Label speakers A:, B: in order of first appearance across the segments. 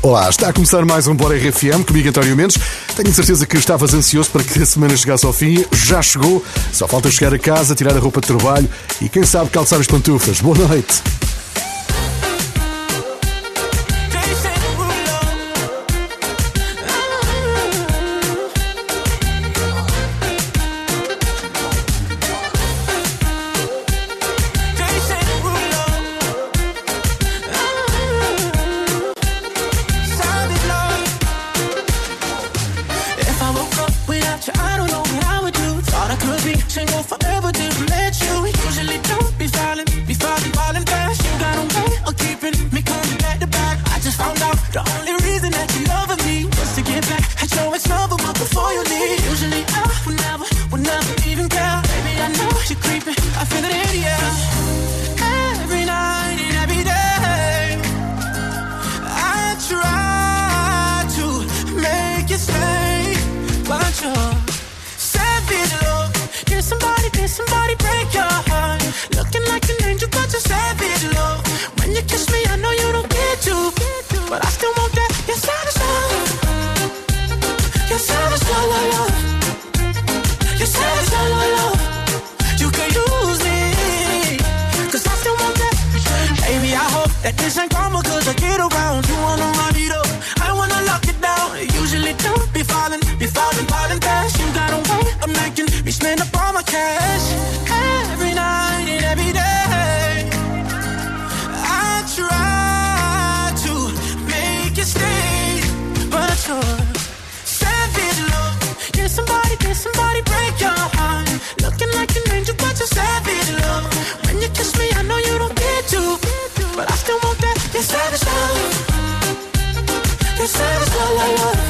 A: Olá, está a começar mais um Bora RFM comigo, António Mendes. Tenho certeza que estavas ansioso para que a semana chegasse ao fim. Já chegou, só falta chegar a casa, tirar a roupa de trabalho e quem sabe calçar as pantufas. Boa noite.
B: Dat is een kamer. love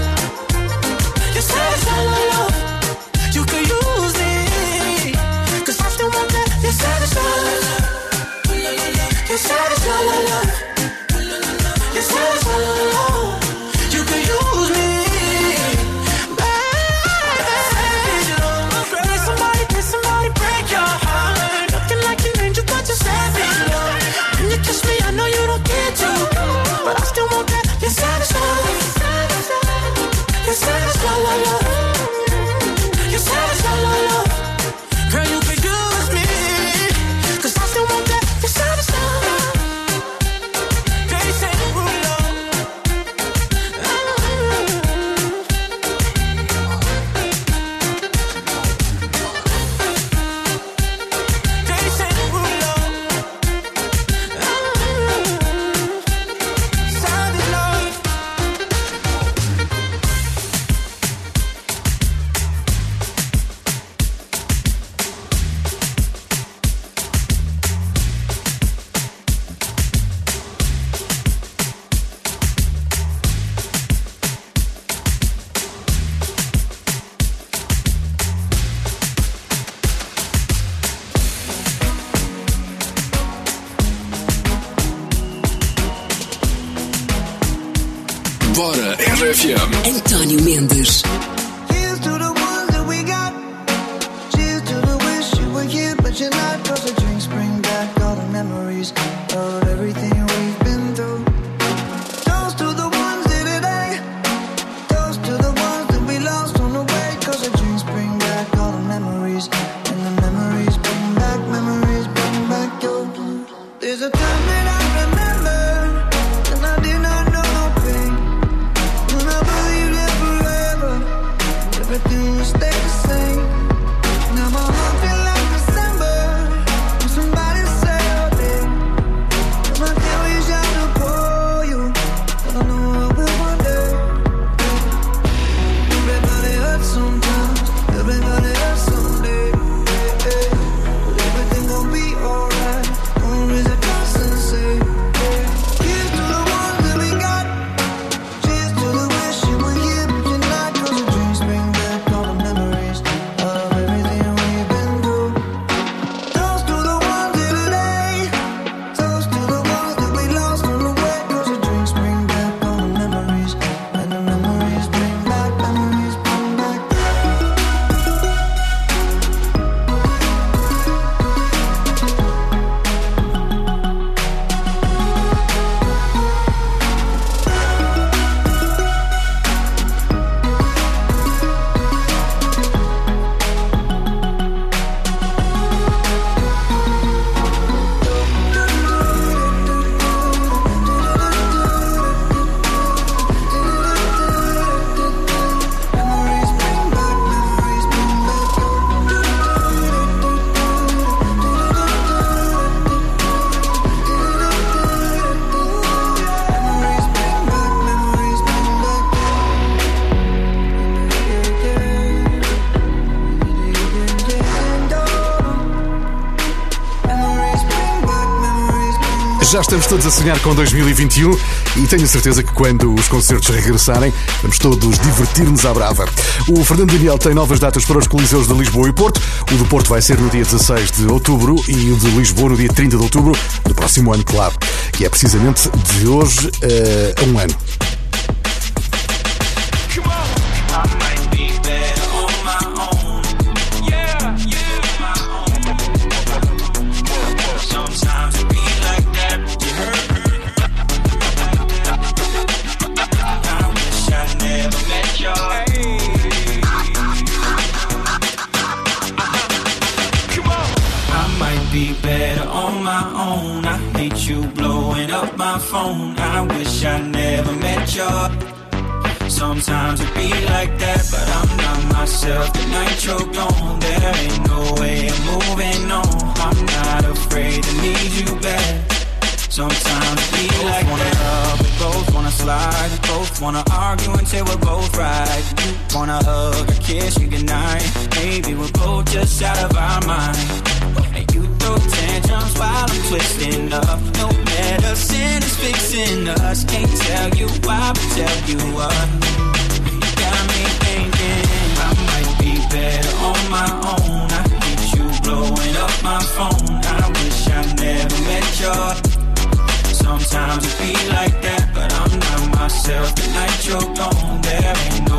B: estamos todos a sonhar com 2021 e tenho certeza que quando os concertos regressarem, vamos todos divertir-nos à brava. O Fernando Daniel tem novas datas para os Coliseus de Lisboa e Porto. O do Porto vai ser no dia 16 de outubro e o de Lisboa no dia 30 de outubro do próximo ano, claro, que é precisamente de hoje uh, a um ano.
C: I wish I never met you. Sometimes it be like that, but I'm not myself. The night you're gone, there ain't no way I'm moving on. I'm not afraid to need you back. Sometimes it be like wanna that. Love, we both wanna slide, we both wanna argue until we're both right. You wanna hug or kiss you goodnight. Maybe we're both just out of our mind while I'm twisting up. No medicine is fixing us. Can't tell you why, but tell you what. You got me thinking I might be better on my own. I hate you blowing up my phone. I wish I never met you. Sometimes it be like that, but I'm not myself. The night you're gone, there ain't no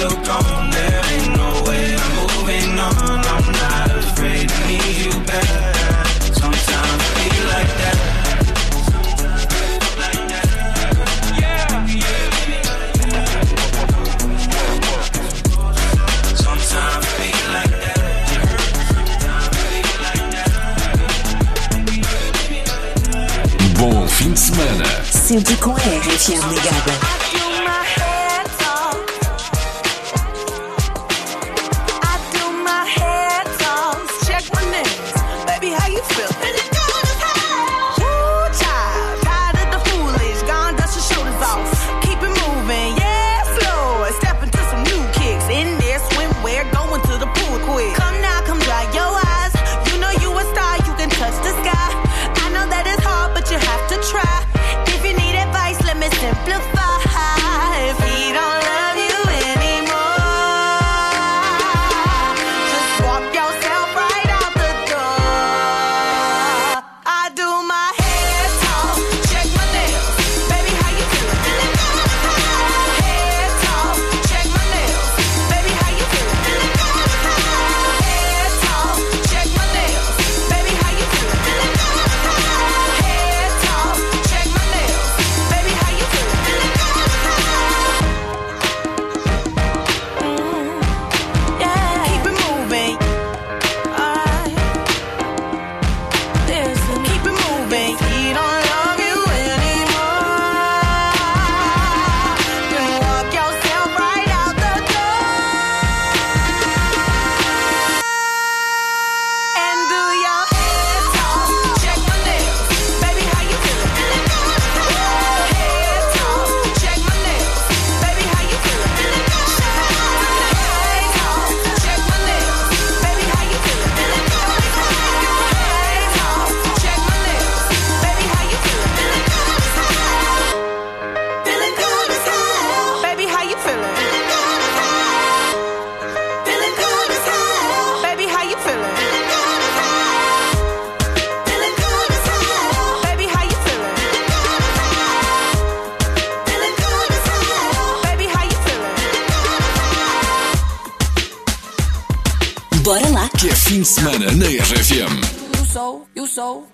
C: you're gone, there ain't no way I'm moving on. I'm not afraid to need you back. Sometimes it be like that.
D: Sometimes it
C: be like
E: Bom fim de semana.
F: Sempre com a RFM ligada.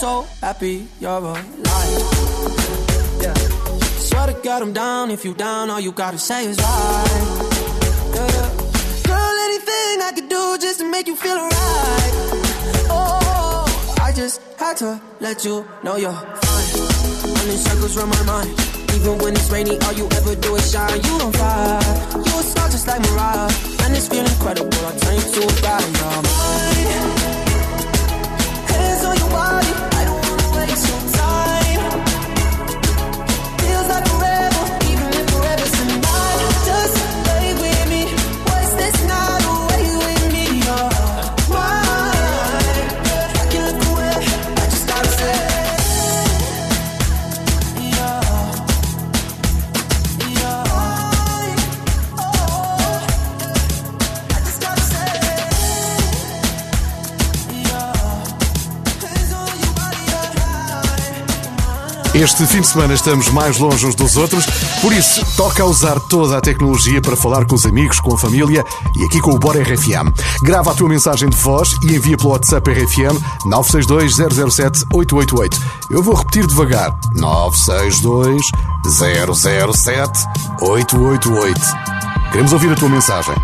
G: So, happy you're alive. Yeah. Swear to God I'm down. If you down, all you gotta say is right. Yeah. Girl, anything I could do just to make you feel alright. Oh, I just had to let you know you're fine. Running circles around my mind. Even when it's rainy, all you ever do is shine. You on fire. You a star just like Mariah. And it's feeling incredible. I turn you to a god. Hands on your body.
B: Este fim de semana estamos mais longe uns dos outros, por isso toca usar toda a tecnologia para falar com os amigos, com a família e aqui com o Bora RFM. Grava a tua mensagem de voz e envia pelo WhatsApp RFM 962 007 888. Eu vou repetir devagar: 962 007 888. Queremos ouvir a tua mensagem.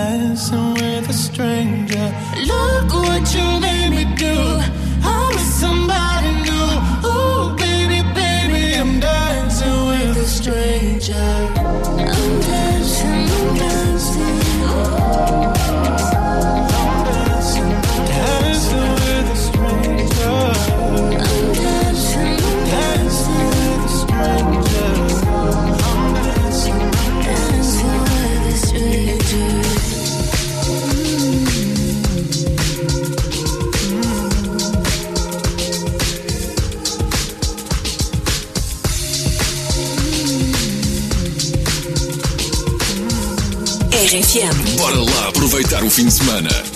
H: Dancing with a stranger.
I: Aproveitar o fim de semana.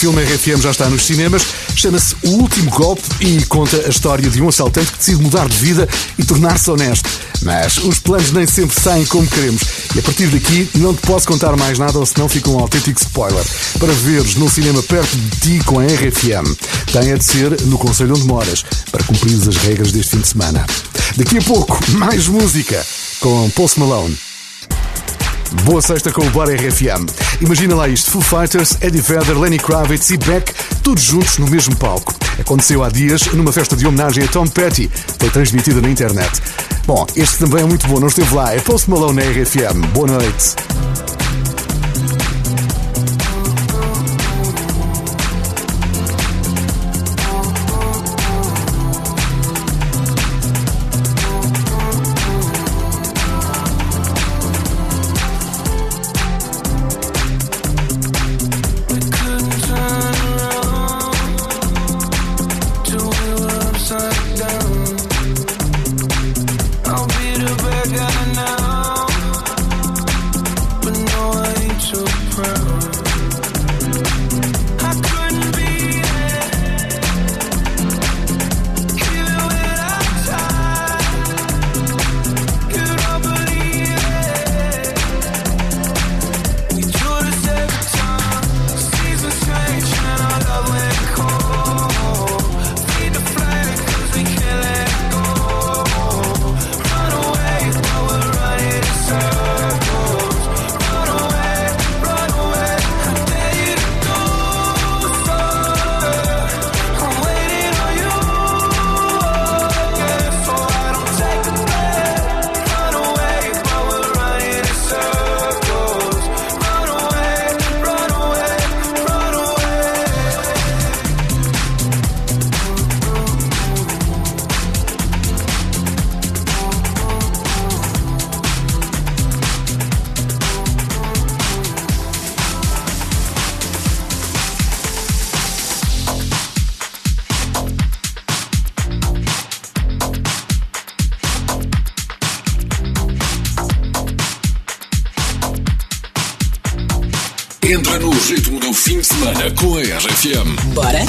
C: Filme RFM já está nos cinemas. Chama-se O Último Golpe e conta a história de um assaltante que decide mudar de vida e tornar-se honesto. Mas os planos nem sempre saem como queremos. E a partir daqui não te posso contar mais nada ou senão fica um autêntico spoiler. Para veres no cinema perto de ti com a RFM, tem a de ser no Conselho onde moras, para cumprir as regras deste fim de semana. Daqui a pouco, mais música com Post Malone. Boa sexta com o Bar RFM. Imagina lá isto: Foo Fighters, Eddie Vedder, Lenny Kravitz e Beck, todos juntos no mesmo palco. Aconteceu há dias numa festa de homenagem a Tom Petty. Foi transmitida na internet. Bom, este também é muito bom, não esteve lá. É Post Malone na RFM. Boa noite.
J: Ritmo do fim de semana com a RFM.
K: Bora?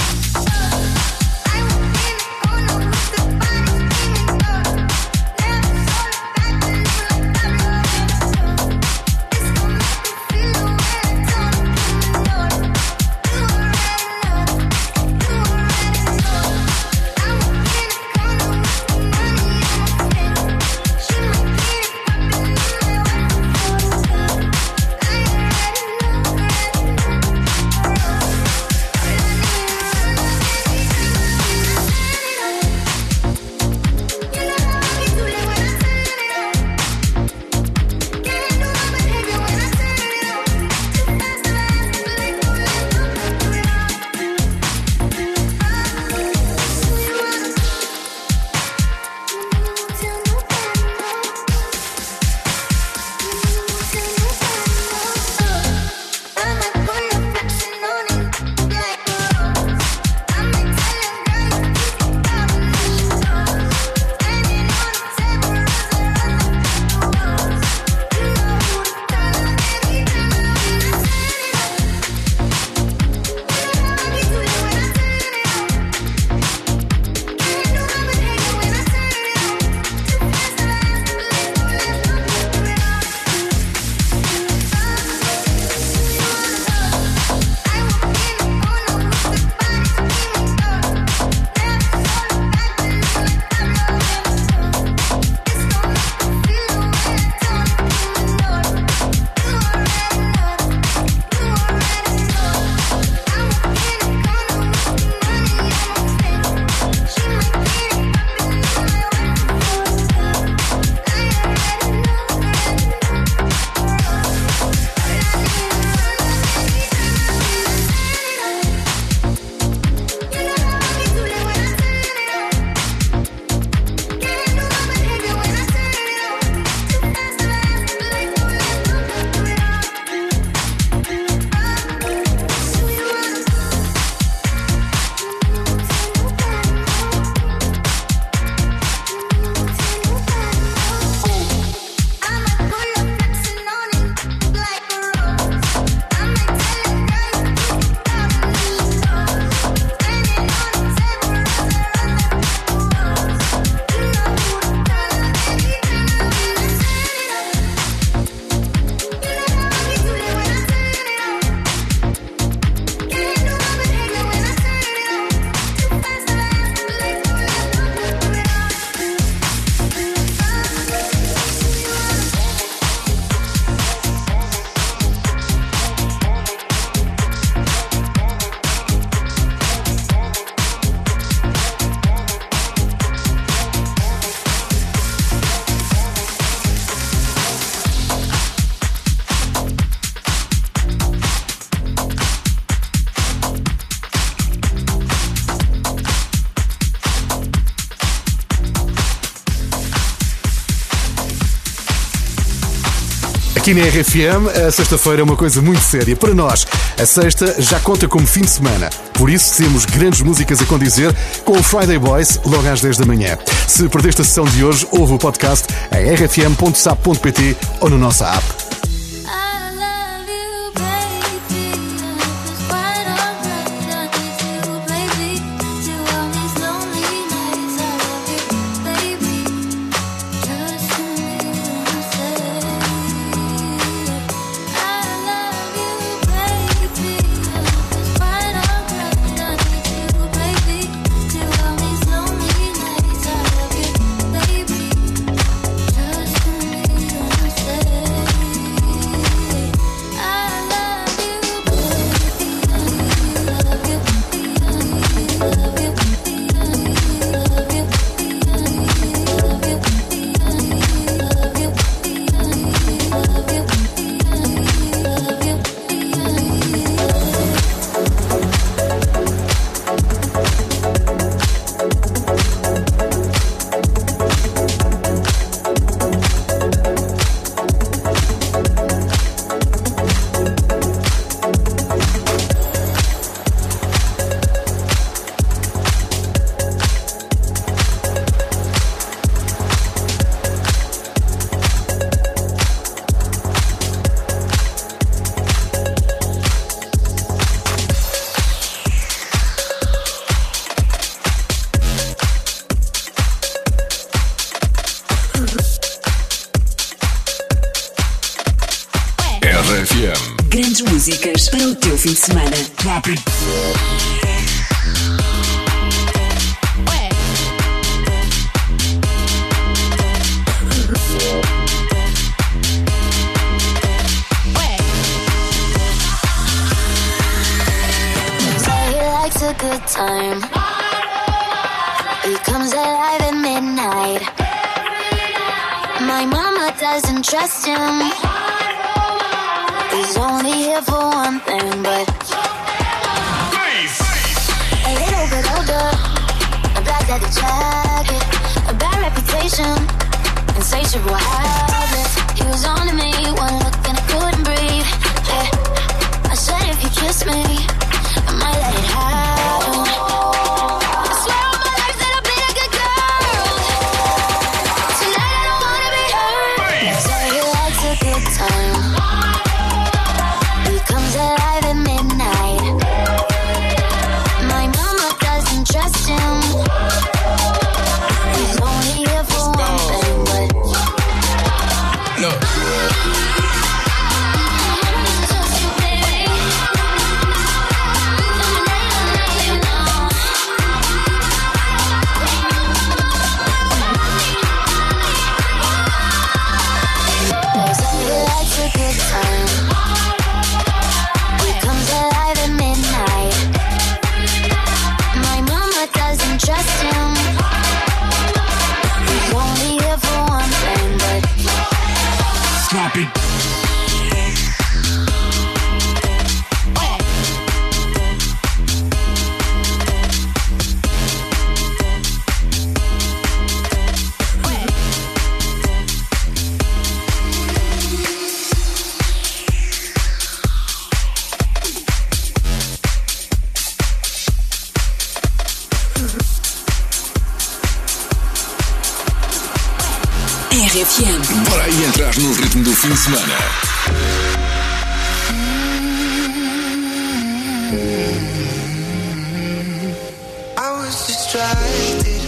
E: Aqui na RFM, a sexta-feira é uma coisa muito séria. Para nós, a sexta já conta como fim de semana. Por isso, temos grandes músicas a condizer com o Friday Boys logo às 10 da manhã. Se perdeste a sessão de hoje, ouve o podcast em rfm.sap.pt ou no nossa app.
L: He's only here for one thing, but a little bit older, a black leather jacket, a bad reputation, insatiable habits. He was on to me, one look and I couldn't breathe. Yeah. I said if you kiss me, I might let it happen.
K: RFM.
J: Para aí entrar no ritmo do fim de semana.
M: I was distracted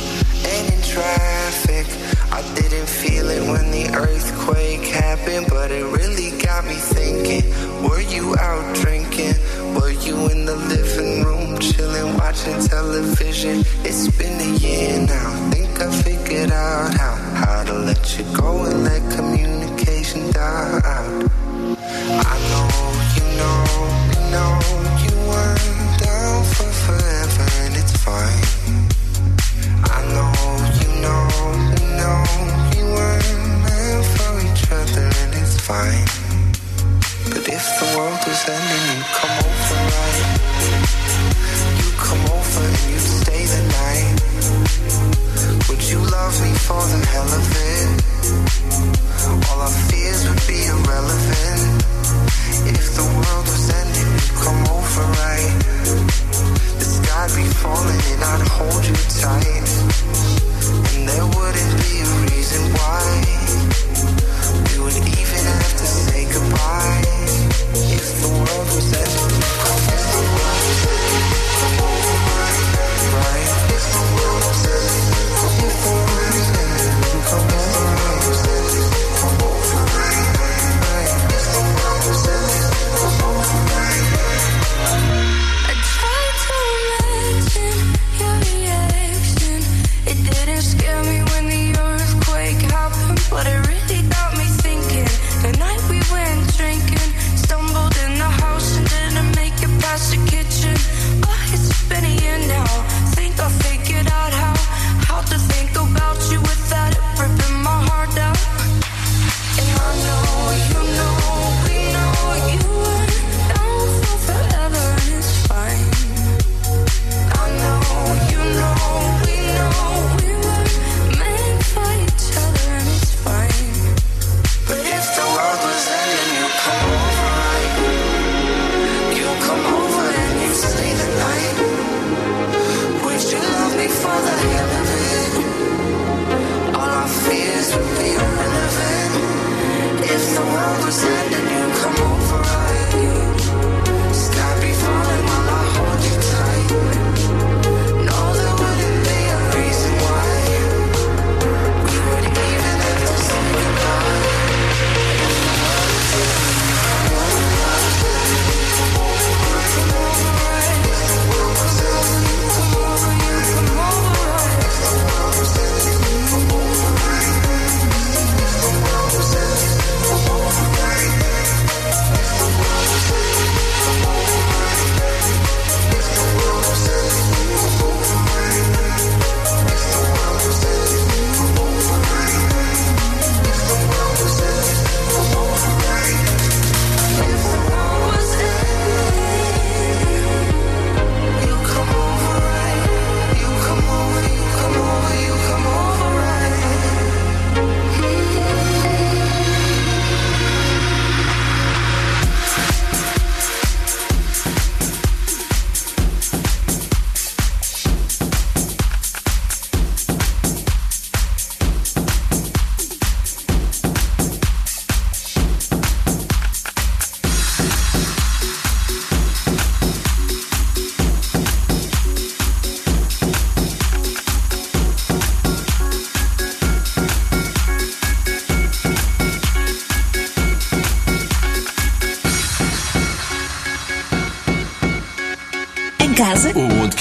M: and in traffic. I didn't feel it when the earthquake happened, but it really got me thinking. Were you out drinking? Were you in the living room chilling, watching television? It's been a year now. Think I figured out how how to let you go and let communication die out. I know you know, you know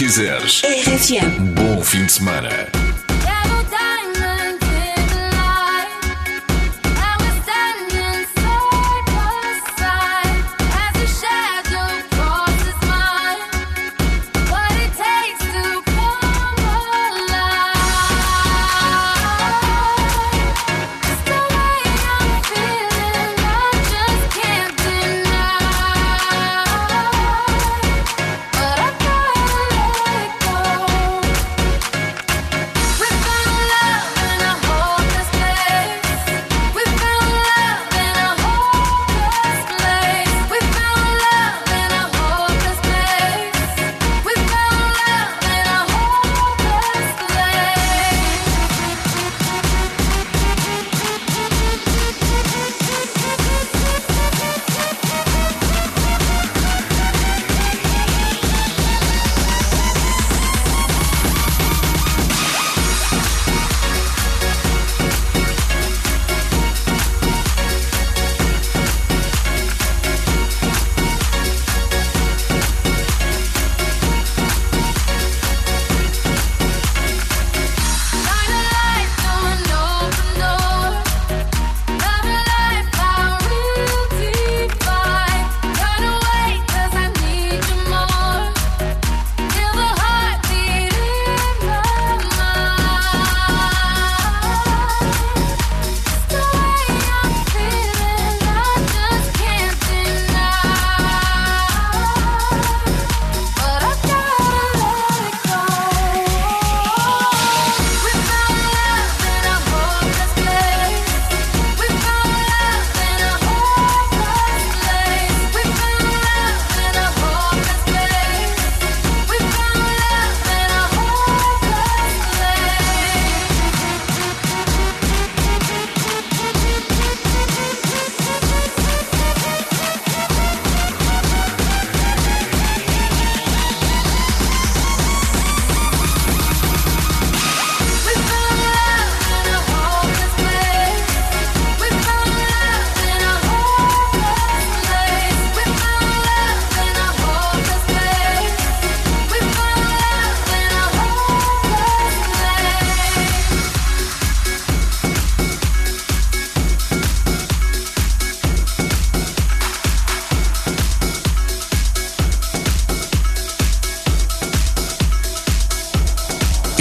E: quiseres.
F: RFM.
E: Bom fim de semana.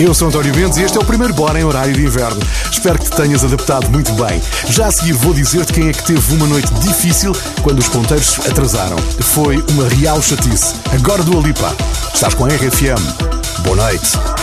B: Eu sou António Mendes e este é o primeiro Bora em horário de inverno. Espero que te tenhas adaptado muito bem. Já a seguir vou dizer-te quem é que teve uma noite difícil quando os ponteiros atrasaram. Foi uma real chatice. Agora do Alipa. Estás com a RFM. Boa noite.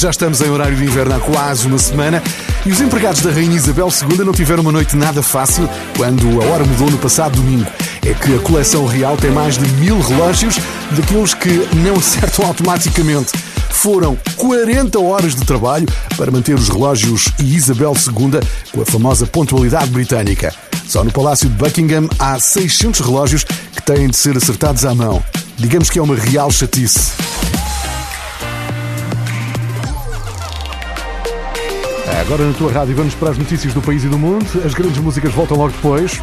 B: Já estamos em horário de inverno há quase uma semana e os empregados da Rainha Isabel II não tiveram uma noite nada fácil quando a hora mudou no passado domingo. É que a coleção real tem mais de mil relógios, daqueles que não acertam automaticamente. Foram 40 horas de trabalho para manter os relógios e Isabel II com a famosa pontualidade britânica. Só no Palácio de Buckingham há 600 relógios que têm de ser acertados à mão. Digamos que é uma real chatice. Agora na tua rádio vamos para as notícias do país e do mundo. As grandes músicas voltam logo depois.